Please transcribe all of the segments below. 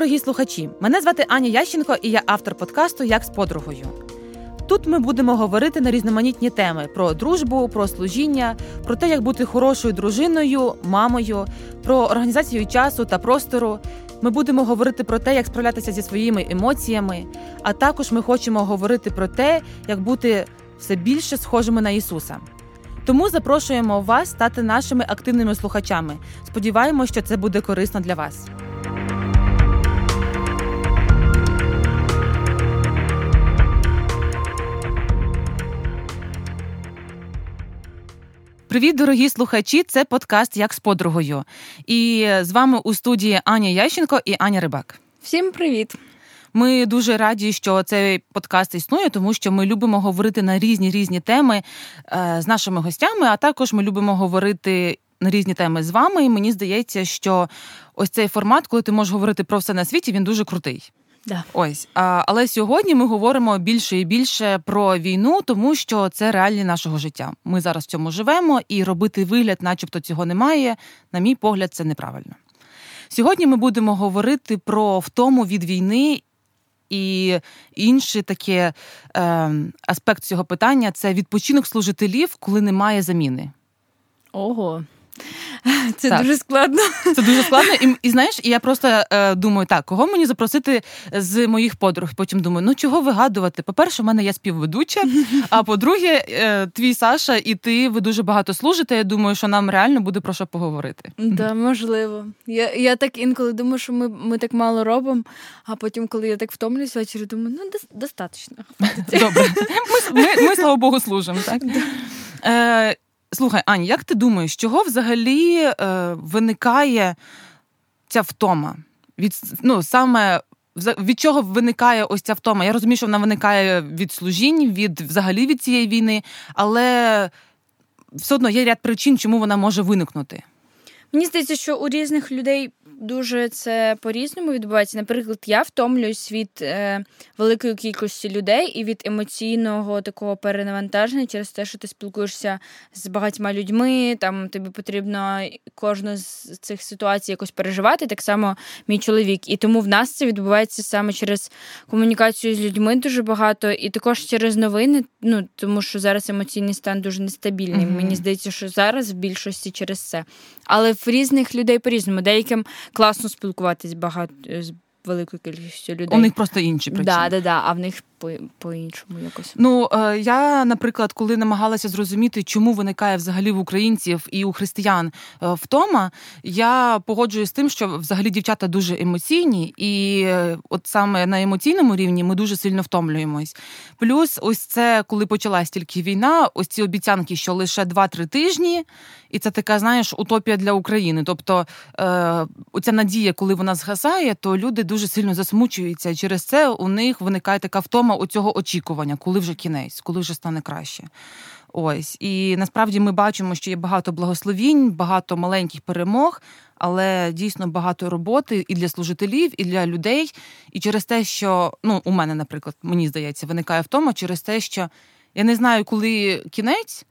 дорогі слухачі! Мене звати Аня Ященко, і я автор подкасту Як з подругою. Тут ми будемо говорити на різноманітні теми про дружбу, про служіння, про те, як бути хорошою дружиною, мамою, про організацію часу та простору. Ми будемо говорити про те, як справлятися зі своїми емоціями, а також ми хочемо говорити про те, як бути все більше схожими на Ісуса. Тому запрошуємо вас стати нашими активними слухачами. Сподіваємося, що це буде корисно для вас. Привіт, дорогі слухачі! Це подкаст як з подругою. І з вами у студії Аня Ященко і Аня Рибак. Всім привіт! Ми дуже раді, що цей подкаст існує, тому що ми любимо говорити на різні різні теми е, з нашими гостями. А також ми любимо говорити на різні теми з вами. І мені здається, що ось цей формат, коли ти можеш говорити про все на світі, він дуже крутий. Да. Ось, а, але сьогодні ми говоримо більше і більше про війну, тому що це реалії нашого життя. Ми зараз в цьому живемо, і робити вигляд, начебто, цього немає. На мій погляд, це неправильно. Сьогодні ми будемо говорити про втому від війни. І інший такий е, аспект цього питання це відпочинок служителів, коли немає заміни. Ого. Це так. дуже складно. Це дуже складно. І і знаєш, я просто е, думаю, так, кого мені запросити з моїх подруг? Потім думаю, ну чого вигадувати? По-перше, в мене є співведуча. А по-друге, е, твій Саша і ти ви дуже багато служите. Я думаю, що нам реально буде про що поговорити. Да, можливо. Я я так інколи думаю, що ми ми так мало робимо, а потім, коли я так втомлююсь ввечері, думаю, ну достатньо. Добре. Ми, ми, ми слава Богу, служимо. так? Е, Слухай, Ань, як ти думаєш, чого взагалі е, виникає ця втома? Від ну, саме від чого виникає ось ця втома? Я розумію, що вона виникає від служінь, від взагалі від цієї війни, але все одно є ряд причин, чому вона може виникнути. Мені здається, що у різних людей дуже це по-різному відбувається. Наприклад, я втомлююсь від е, великої кількості людей і від емоційного такого перенавантаження через те, що ти спілкуєшся з багатьма людьми. Там тобі потрібно кожну з цих ситуацій якось переживати. Так само мій чоловік. І тому в нас це відбувається саме через комунікацію з людьми дуже багато, і також через новини. Ну тому що зараз емоційний стан дуже нестабільний. Mm-hmm. Мені здається, що зараз в більшості через це. Але в різних людей по різному деяким класно спілкуватись багато з великою кількістю людей. У них просто інші причини. Да, да, да, а в них по-іншому якось. Ну е, я, наприклад, коли намагалася зрозуміти, чому виникає взагалі в українців і у християн е, втома, я погоджуюсь з тим, що взагалі дівчата дуже емоційні, і е, от саме на емоційному рівні ми дуже сильно втомлюємось. Плюс, ось це коли почалась тільки війна, ось ці обіцянки, що лише 2-3 тижні, і це така, знаєш, утопія для України. Тобто оця надія, коли вона згасає, то люди дуже сильно засмучуються. Через це у них виникає така втома саме оцього очікування, коли вже кінець, коли вже стане краще. Ось і насправді ми бачимо, що є багато благословінь, багато маленьких перемог, але дійсно багато роботи і для служителів, і для людей. І через те, що ну у мене, наприклад, мені здається, виникає втома через те, що я не знаю, коли кінець.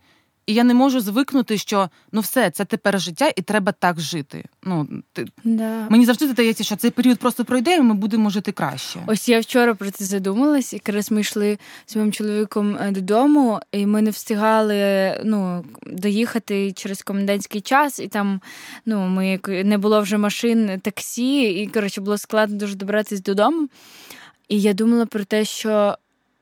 І я не можу звикнути, що ну все, це тепер життя, і треба так жити. Ну ти да. мені завжди здається, що цей період просто пройде, і ми будемо жити краще. Ось я вчора про це задумалась, якраз ми йшли з моїм чоловіком е, додому, і ми не встигали ну, доїхати через комендантський час, і там ну ми не було вже машин, таксі, і коротше було складно дуже добратися додому. І я думала про те, що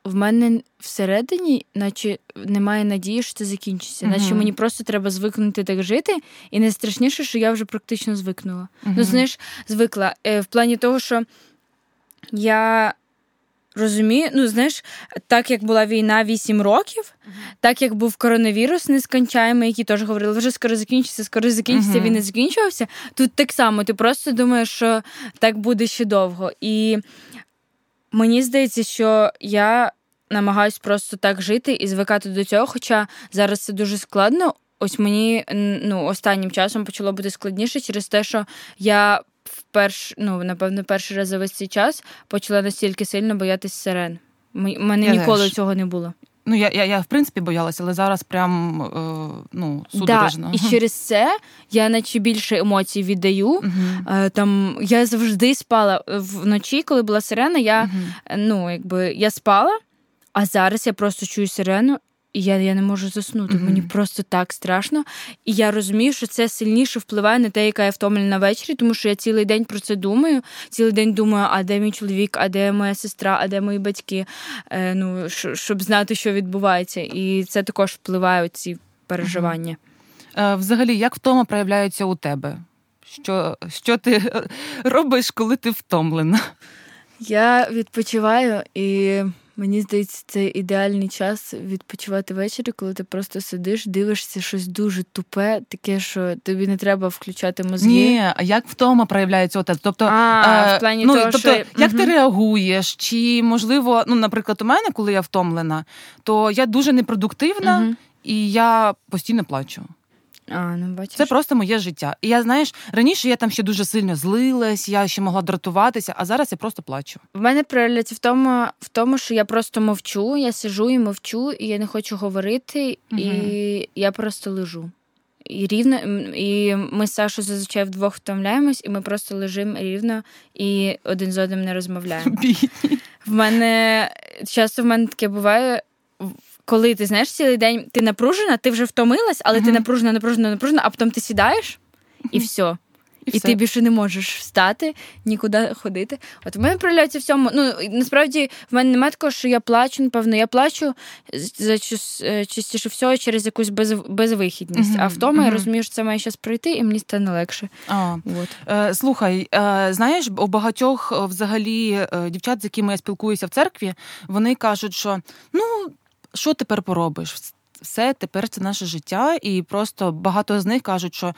в мене всередині, наче немає надії, що це закінчиться. Uh-huh. Наче мені просто треба звикнути так жити. І найстрашніше, що я вже практично звикнула. Uh-huh. Ну, знаєш, звикла. Е, в плані того, що я. Розумію, ну знаєш, так як була війна 8 років, uh-huh. так як був коронавірус нескончаємий, який теж говорили, вже скоро закінчиться, скоро закінчиться, uh-huh. він не закінчувався. Тут так само, ти просто думаєш, що так буде ще довго. І мені здається, що я намагаюсь просто так жити і звикати до цього. Хоча зараз це дуже складно. Ось мені ну, останнім часом почало бути складніше через те, що я вперше, ну, напевно, перший раз за весь цей час почала настільки сильно боятись сирен. У мене я ніколи теж. цього не було. Ну, я я, я в принципі боялася, але зараз прям е, ну, судорожно. Да, І через це я наче більше емоцій віддаю. Uh-huh. Там Я завжди спала вночі, коли була сирена, я uh-huh. ну, якби, я спала, а зараз я просто чую сирену. І я я не можу заснути. Mm-hmm. Мені просто так страшно. І я розумію, що це сильніше впливає на те, яка я втомлена ввечері, тому що я цілий день про це думаю. Цілий день думаю, а де мій чоловік, а де моя сестра, а де мої батьки, е, ну, щоб знати, що відбувається. І це також впливає у ці переживання. Mm-hmm. Е, взагалі, як втома проявляється у тебе? Що, Що ти робиш, коли ти втомлена? Я відпочиваю і. Мені здається, це ідеальний час відпочивати ввечері, коли ти просто сидиш, дивишся щось дуже тупе, таке, що тобі не треба включати мозги. Ні, а як втома проявляється отець? Тобто, а, е, в плані ну, того, тобто, що... як угу. ти реагуєш? Чи можливо, ну, наприклад, у мене, коли я втомлена, то я дуже непродуктивна угу. і я постійно плачу. А, ну бачиш. Це просто моє життя. І я знаєш, раніше я там ще дуже сильно злилась, я ще могла дратуватися, а зараз я просто плачу. В мене проявляється в тому, в тому, що я просто мовчу, я сижу і мовчу, і я не хочу говорити, угу. і я просто лежу. І рівно, і ми з Сашою зазвичай вдвох втомляємось, і ми просто лежимо рівно і один з одним не розмовляємо. В мене часто в мене таке буває коли ти знаєш цілий день, ти напружена, ти вже втомилась, але uh-huh. ти напружена, напружена, напружена, а потім ти сідаєш і все. І, і все. ти більше не можеш встати, нікуди ходити. От в мене проявляється в цьому. Ну насправді в мене немає такого, що я плачу, напевно, я плачу за е, частіше всього через якусь без, безвихідність. Uh-huh. А втома uh-huh. я розумію, що це має щас пройти, і мені стане легше. А, От. Е, Слухай, е, знаєш, у багатьох е, взагалі е, дівчат, з якими я спілкуюся в церкві, вони кажуть, що ну що тепер поробиш? Все, тепер це наше життя, і просто багато з них кажуть, що,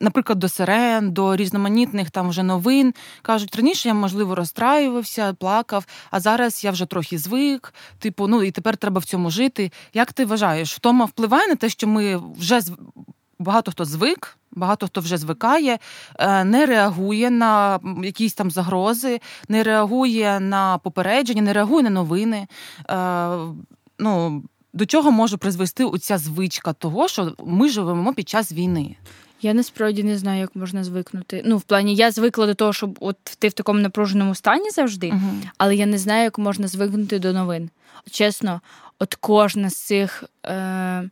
наприклад, до сирен, до різноманітних там вже новин кажуть, раніше я, можливо, розстраювався, плакав, а зараз я вже трохи звик, типу, ну і тепер треба в цьому жити. Як ти вважаєш, втома впливає на те, що ми вже багато хто звик, багато хто вже звикає, е, не реагує на якісь там загрози, не реагує на попередження, не реагує на новини. Ну, до чого може призвести оця звичка того, що ми живемо під час війни? Я насправді не знаю, як можна звикнути. Ну, в плані, я звикла до того, щоб от ти в такому напруженому стані завжди, uh але я не знаю, як можна звикнути до новин. Чесно, от кожна з цих, е,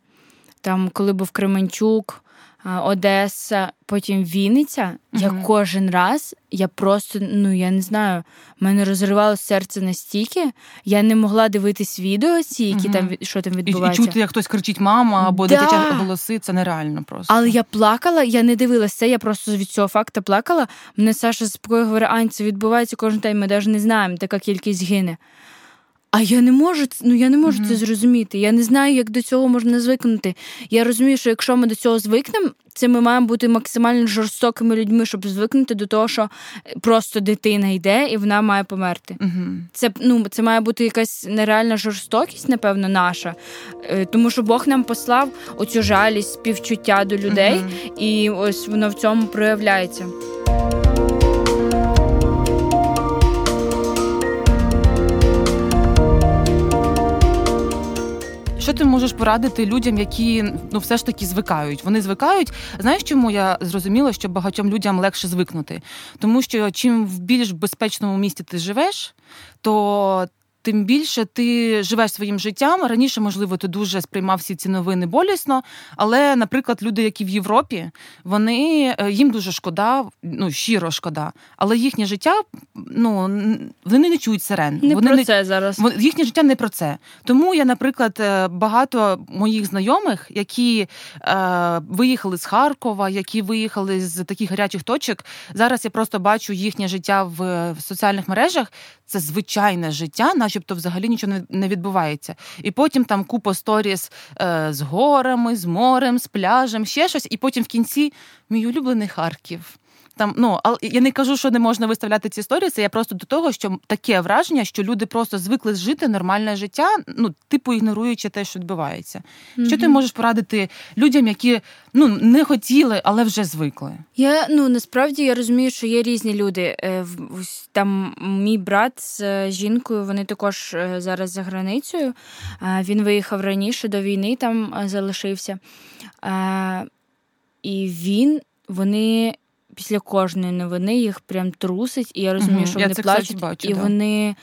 там, коли був Кременчук, Одеса, потім Вінниця. Mm-hmm. Я кожен раз, я просто, ну я не знаю, мене розривало серце настільки, я не могла дивитись відео ці, які mm-hmm. там що там відбувається. І, і чути, як хтось кричить мама або да. дитяча голоси, це нереально просто. Але я плакала, я не дивилася це, я просто від цього факту плакала. Мене Саша спокою говорить, Ань, це відбувається кожен день, ми навіть не знаємо, така кількість гине. А я не можу ну я не можу mm-hmm. це зрозуміти. Я не знаю, як до цього можна звикнути. Я розумію, що якщо ми до цього звикнемо, це ми маємо бути максимально жорстокими людьми, щоб звикнути до того, що просто дитина йде і вона має померти. Mm-hmm. Це ну це має бути якась нереальна жорстокість, напевно, наша, е, тому що Бог нам послав оцю жалість, співчуття до людей, mm-hmm. і ось воно в цьому проявляється. Що ти можеш порадити людям, які ну все ж таки звикають? Вони звикають. Знаєш, чому я зрозуміла, що багатьом людям легше звикнути? Тому що чим в більш безпечному місті ти живеш, то тим більше ти живеш своїм життям. Раніше, можливо, ти дуже сприймав всі ці новини болісно. Але, наприклад, люди, які в Європі, вони е, їм дуже шкода, ну щиро шкода, але їхнє життя ну вони не чують сирен. Не вони про це зараз. Їхнє життя не про це. Тому я, наприклад, е, багато моїх знайомих, які е, виїхали з Харкова, які виїхали з таких гарячих точок. Зараз я просто бачу їхнє життя в, в соціальних мережах. Це звичайне життя, начебто взагалі нічого не відбувається. І потім там купа сторіс е, з горами, з морем, з пляжем, ще щось, і потім в кінці мій улюблений Харків. Там. Ну але я не кажу, що не можна виставляти ці історії. Це я просто до того, що таке враження, що люди просто звикли жити нормальне життя, ну типу ігноруючи те, що відбувається. Mm-hmm. Що ти можеш порадити людям, які ну не хотіли, але вже звикли? Я ну насправді я розумію, що є різні люди. Е, там мій брат з е, жінкою, вони також е, зараз за границею. Він виїхав раніше до війни, там залишився. І він, вони після кожної новини їх прям трусить, і я розумію, угу. що вони плачуть, бачу, і да. вони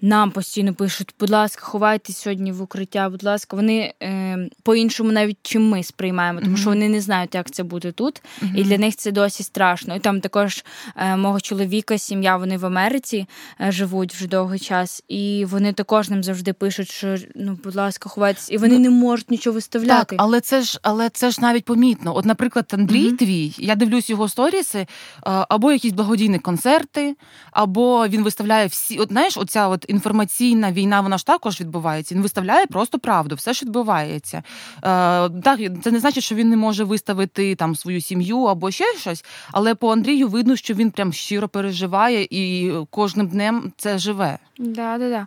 нам постійно пишуть, будь ласка, ховайтесь сьогодні в укриття, будь ласка, вони е, по-іншому навіть чим ми сприймаємо, тому mm-hmm. що вони не знають, як це буде тут, mm-hmm. і для них це досі страшно. І там також е, мого чоловіка, сім'я, вони в Америці е, живуть вже довгий час, і вони також нам завжди пишуть, що ну, будь ласка, ховайтесь, і вони ну, не можуть нічого виставляти. Так, але це ж, але це ж навіть помітно. От, наприклад, Андрій mm-hmm. твій, я дивлюсь його сторіси, е, або якісь благодійні концерти, або він виставляє всі. От знаєш, оця от інформаційна війна, вона ж також відбувається. Він виставляє просто правду, все ж відбувається. Е, Так, це не значить, що він не може виставити там свою сім'ю або ще щось, але по Андрію видно, що він прям щиро переживає і кожним днем це живе. Да, да, да.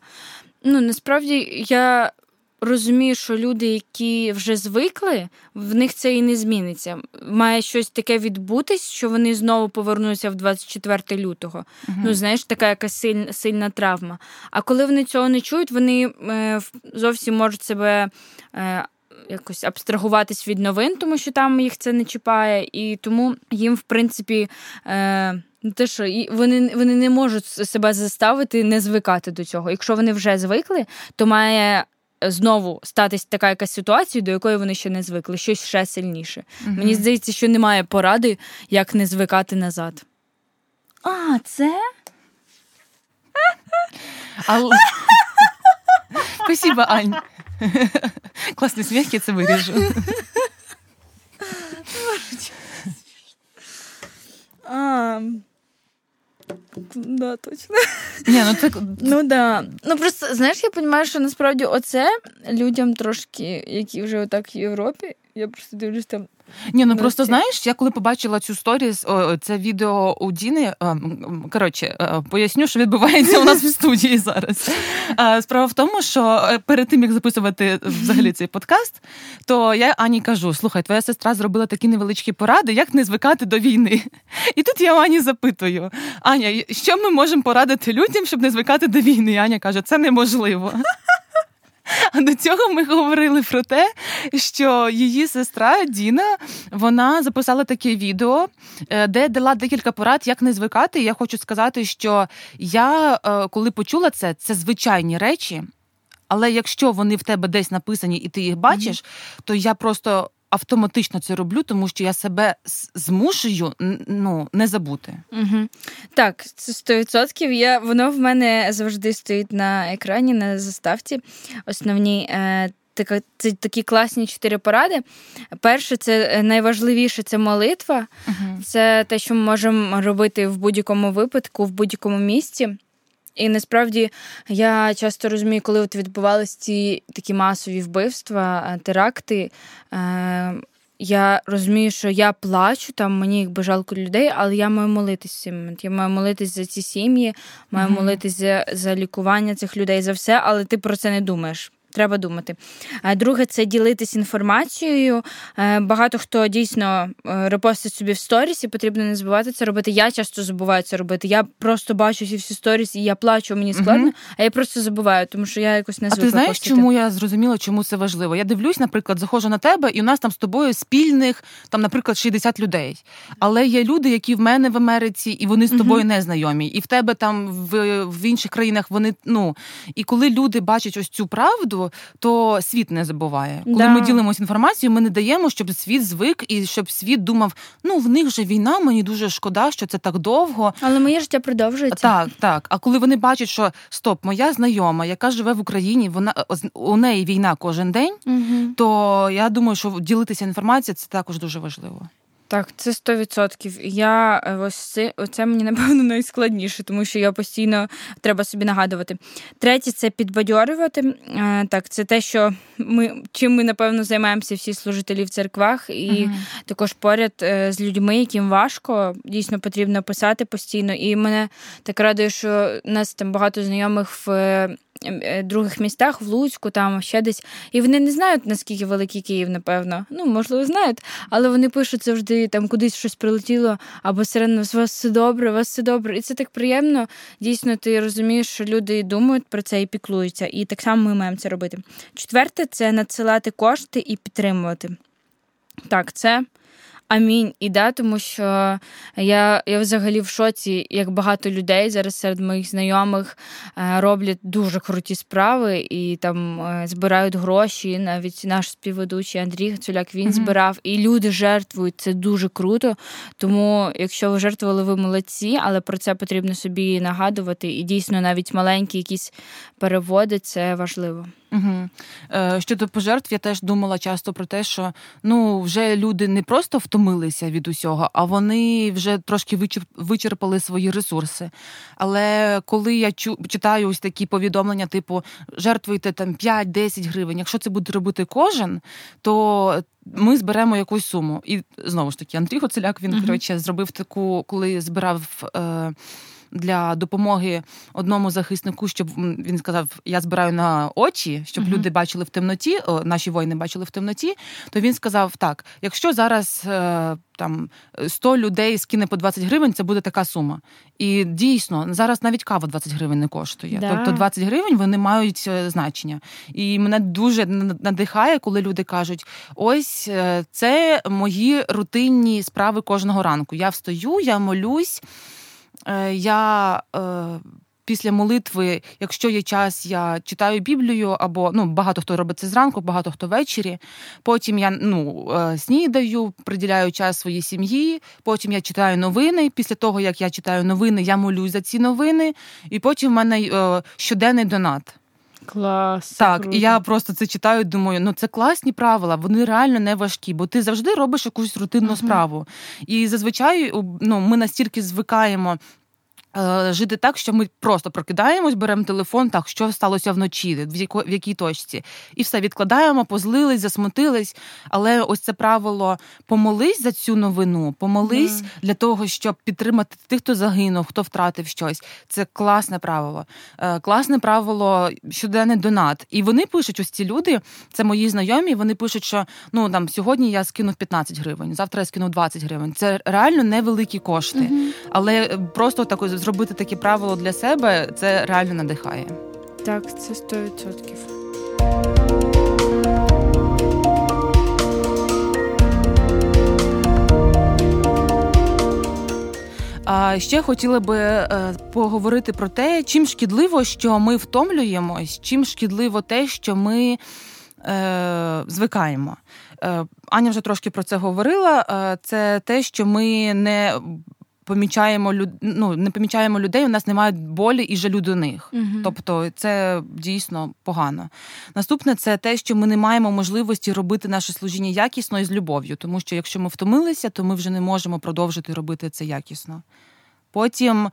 Ну насправді я розумію, що люди, які вже звикли, в них це і не зміниться. Має щось таке відбутись, що вони знову повернуться в 24 лютого. uh Ну, знаєш, така якась сильна, сильна травма. А коли вони цього не чують, вони е, зовсім можуть себе. Е, Якось абстрагуватись від новин, тому що там їх це не чіпає, і тому їм, в принципі, е, те, що вони вони не можуть себе заставити не звикати до цього. Якщо вони вже звикли, то має знову статись така якась ситуація, до якої вони ще не звикли, щось ще сильніше. Угу. Мені здається, що немає поради, як не звикати назад. А, це? Але... Спасибо, Ань. Класний сміх, я це виріжу. А, Да, точно. Ні, ну так... Ну да. Ну просто знаєш, я розумію, що насправді оце людям трошки, які вже отак в Європі, я просто дивлюсь там ні, ну просто знаєш, я коли побачила цю сторіс, це відео у Діни. Коротше, е, поясню, що відбувається у нас в студії зараз. Справа в тому, що е, перед тим як записувати взагалі цей подкаст, то я Ані кажу: слухай, твоя сестра зробила такі невеличкі поради, як не звикати до війни. І тут я Ані запитую: Аня, що ми можемо порадити людям, щоб не звикати до війни? І Аня каже, це неможливо. А до цього ми говорили про те, що її сестра Діна вона записала таке відео, е, де дала декілька порад, як не звикати. І я хочу сказати, що я е, коли почула це, це звичайні речі. Але якщо вони в тебе десь написані і ти їх бачиш, mm-hmm. то я просто автоматично це роблю, тому що я себе змушую ну, не забути. Угу. Так, це 100%. Я, Воно в мене завжди стоїть на екрані, на заставці. Основні. Е, це такі класні чотири поради. Перше, це е, найважливіше це молитва. uh Це те, що ми можемо робити в будь-якому випадку, в будь-якому місці. І насправді я часто розумію, коли от відбувалися ці такі масові вбивства, е, теракти. Е, я розумію, що я плачу, там мені якби жалко людей, але я маю молитись в цей момент. Я маю молитись за ці сім'ї, маю mm-hmm. молитись за, за лікування цих людей за все, але ти про це не думаєш. Треба думати. Друге, це ділитись інформацією. Е, багато хто дійсно е, репостить собі в сторіс, і потрібно не забувати це робити. Я часто забуваю це робити. Я просто бачу всі всі сторіс, і я плачу, мені складно, uh а я просто забуваю, тому що я якось не звикла А ти знаєш, постити. чому я зрозуміла, чому це важливо? Я дивлюсь, наприклад, заходжу на тебе, і у нас там з тобою спільних, там, наприклад, 60 людей. Але є люди, які в мене в Америці, і вони з тобою uh не знайомі. І в тебе там в, в інших країнах вони ну і коли люди бачать ось цю правду то світ не забуває. Коли да. ми ділимося інформацією, ми не даємо, щоб світ звик і щоб світ думав: ну в них же війна, мені дуже шкода, що це так довго. Але моє життя продовжується. Так, так. А коли вони бачать, що стоп, моя знайома, яка живе в Україні, вона у неї війна кожен день, угу. то я думаю, що ділитися інформацією це також дуже важливо. Так, це 100%. Я е, ось це, це мені напевно найскладніше, тому що я постійно треба собі нагадувати. Третє це підбадьорювати. Е, так, це те, що ми чим ми напевно займаємося всі служителі в церквах, і uh також поряд е, з людьми, яким важко, дійсно потрібно писати постійно. І мене так радує, що у нас там багато знайомих в. Е, других містах, в Луцьку, там ще десь. І вони не знають, наскільки великий Київ, напевно. Ну, можливо, знають, але вони пишуть завжди, там кудись щось прилетіло, або сирено, з вас все добре, у вас все добре. І це так приємно. Дійсно, ти розумієш, що люди думають про це і піклуються. І так само ми маємо це робити. Четверте це надсилати кошти і підтримувати. Так, це Амінь. І да, тому що я я взагалі в шоці, як багато людей зараз серед моїх знайомих е, роблять дуже круті справи і там е, збирають гроші. Навіть наш співведучий Андрій Гацуляк він mm-hmm. збирав, і люди жертвують. Це дуже круто. Тому, якщо ви жертвували, ви молодці, але про це потрібно собі нагадувати. І дійсно навіть маленькі якісь переводи це важливо. Угу. Щодо пожертв, я теж думала часто про те, що ну вже люди не просто втомилися від усього, а вони вже трошки вичерпали свої ресурси. Але коли я читаю ось такі повідомлення, типу жертвуйте там 5-10 гривень, якщо це буде робити кожен, то ми зберемо якусь суму. І знову ж таки, Андрій Гоцеляк він угу. коротше зробив таку, коли збирав. Е, для допомоги одному захиснику, щоб він сказав: Я збираю на очі, щоб uh люди бачили в темноті, наші воїни бачили в темноті. То він сказав: так, якщо зараз е, там 100 людей скине по 20 гривень, це буде така сума. І дійсно зараз навіть кава 20 гривень не коштує. Да. Тобто 20 гривень вони мають е, значення. І мене дуже надихає, коли люди кажуть: ось е, це мої рутинні справи кожного ранку. Я встаю, я молюсь. Е, я е, після молитви, якщо є час, я читаю Біблію, або ну багато хто робить це зранку, багато хто ввечері. Потім я ну е, снідаю, приділяю час своїй сім'ї. Потім я читаю новини. Після того як я читаю новини, я молюсь за ці новини, і потім в мене щоденний донат. Клас. Так, круто. і я просто це читаю. Думаю, ну це класні правила, вони реально не важкі, бо ти завжди робиш якусь рутинну uh-huh. справу. І зазвичай ну, ми настільки звикаємо жити так, що ми просто прокидаємось, беремо телефон, так що сталося вночі, в яко, в якій точці, і все відкладаємо, позлились, засмутились. Але ось це правило помолись за цю новину, помолись yeah. для того, щоб підтримати тих, хто загинув, хто втратив щось. Це класне правило. Е, класне правило щоденний донат. І вони пишуть: ось ці люди, це мої знайомі. Вони пишуть, що ну там сьогодні я скинув 15 гривень, завтра я скину 20 гривень. Це реально невеликі кошти, mm-hmm. але просто такою зробити такі правила для себе, це реально надихає. Так, це 100%. А ще хотіла би е, поговорити про те, чим шкідливо, що ми втомлюємось, чим шкідливо те, що ми е, звикаємо. Е, Аня вже трошки про це говорила. Е, це те, що ми не помічаємо ну, не помічаємо людей, у нас немає болі і жалю до них. Угу. Тобто це дійсно погано. Наступне це те, що ми не маємо можливості робити наше служіння якісно і з любов'ю, тому що якщо ми втомилися, то ми вже не можемо продовжити робити це якісно. Потім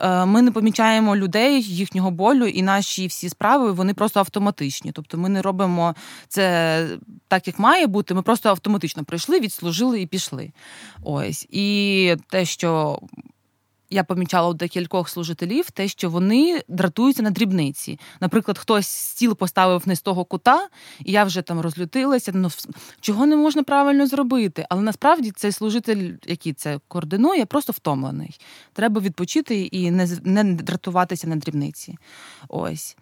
Е, ми не помічаємо людей, їхнього болю, і наші всі справи вони просто автоматичні. Тобто ми не робимо це так, як має бути. Ми просто автоматично прийшли, відслужили і пішли. Ось і те, що я помічала у декількох служителів те, що вони дратуються на дрібниці. Наприклад, хтось стіл поставив не з того кута, і я вже там розлютилася. Ну чого не можна правильно зробити? Але насправді цей служитель, який це координує, просто втомлений. Треба відпочити і не не дратуватися на дрібниці. Ось.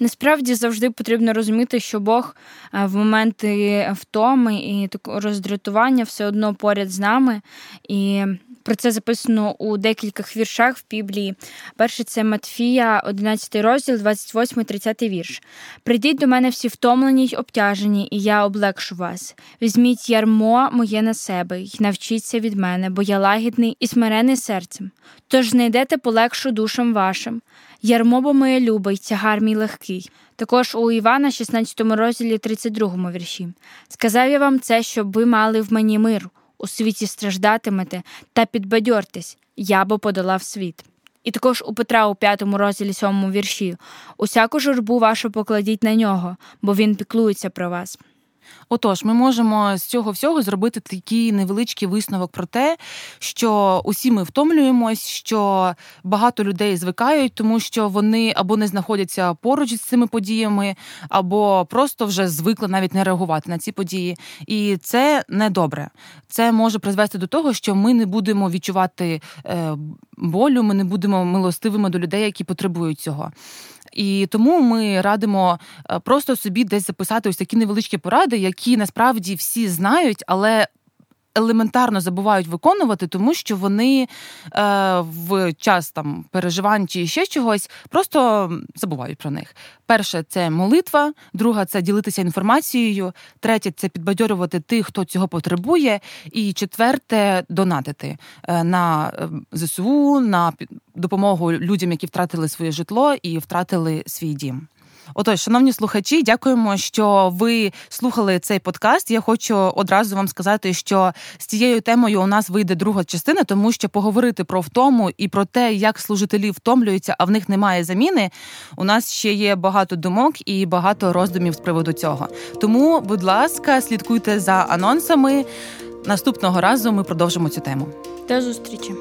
Насправді завжди потрібно розуміти, що Бог е, в моменти втоми і такого роздратування все одно поряд з нами. І про це записано у декількох віршах в Біблії. Перший це Матфія, 11 розділ, 28, 30 вірш. Прийдіть до мене всі втомлені й обтяжені, і я облегшу вас. Візьміть ярмо моє на себе й навчіться від мене, бо я лагідний і смирений серцем. Тож знайдете полегшу душам вашим. Ярмо бо моє любе й тягар мій легкий. Також у Івана, 16 розділі, 32 вірші. Сказав я вам це, щоб ви мали в мені мир. У світі страждатимете, та підбадьортесь, я бо подолав світ. І також у Петра у п'ятому розділі сьомому вірші усяку журбу вашу покладіть на нього, бо він піклується про вас. Отож, ми можемо з цього всього зробити такий невеличкий висновок про те, що усі ми втомлюємось, що багато людей звикають, тому що вони або не знаходяться поруч з цими подіями, або просто вже звикли навіть не реагувати на ці події. І це не добре. Це може призвести до того, що ми не будемо відчувати е, болю, ми не будемо милостивими до людей, які потребують цього. І тому ми радимо е, просто собі десь записати ось такі невеличкі поради, які насправді всі знають, але елементарно забувають виконувати, тому що вони е, в час там переживань чи ще чогось просто забувають про них. Перше це молитва, друга це ділитися інформацією, третє це підбадьорювати тих, хто цього потребує, і четверте донатити е, на е, ЗСУ, на допомогу людям, які втратили своє житло і втратили свій дім. Отож, шановні слухачі, дякуємо, що ви слухали цей подкаст. Я хочу одразу вам сказати, що з цією темою у нас вийде друга частина, тому що поговорити про втому і про те, як служителі втомлюються, а в них немає заміни. У нас ще є багато думок і багато роздумів з приводу цього. Тому, будь ласка, слідкуйте за анонсами. Наступного разу ми продовжимо цю тему. До зустрічі.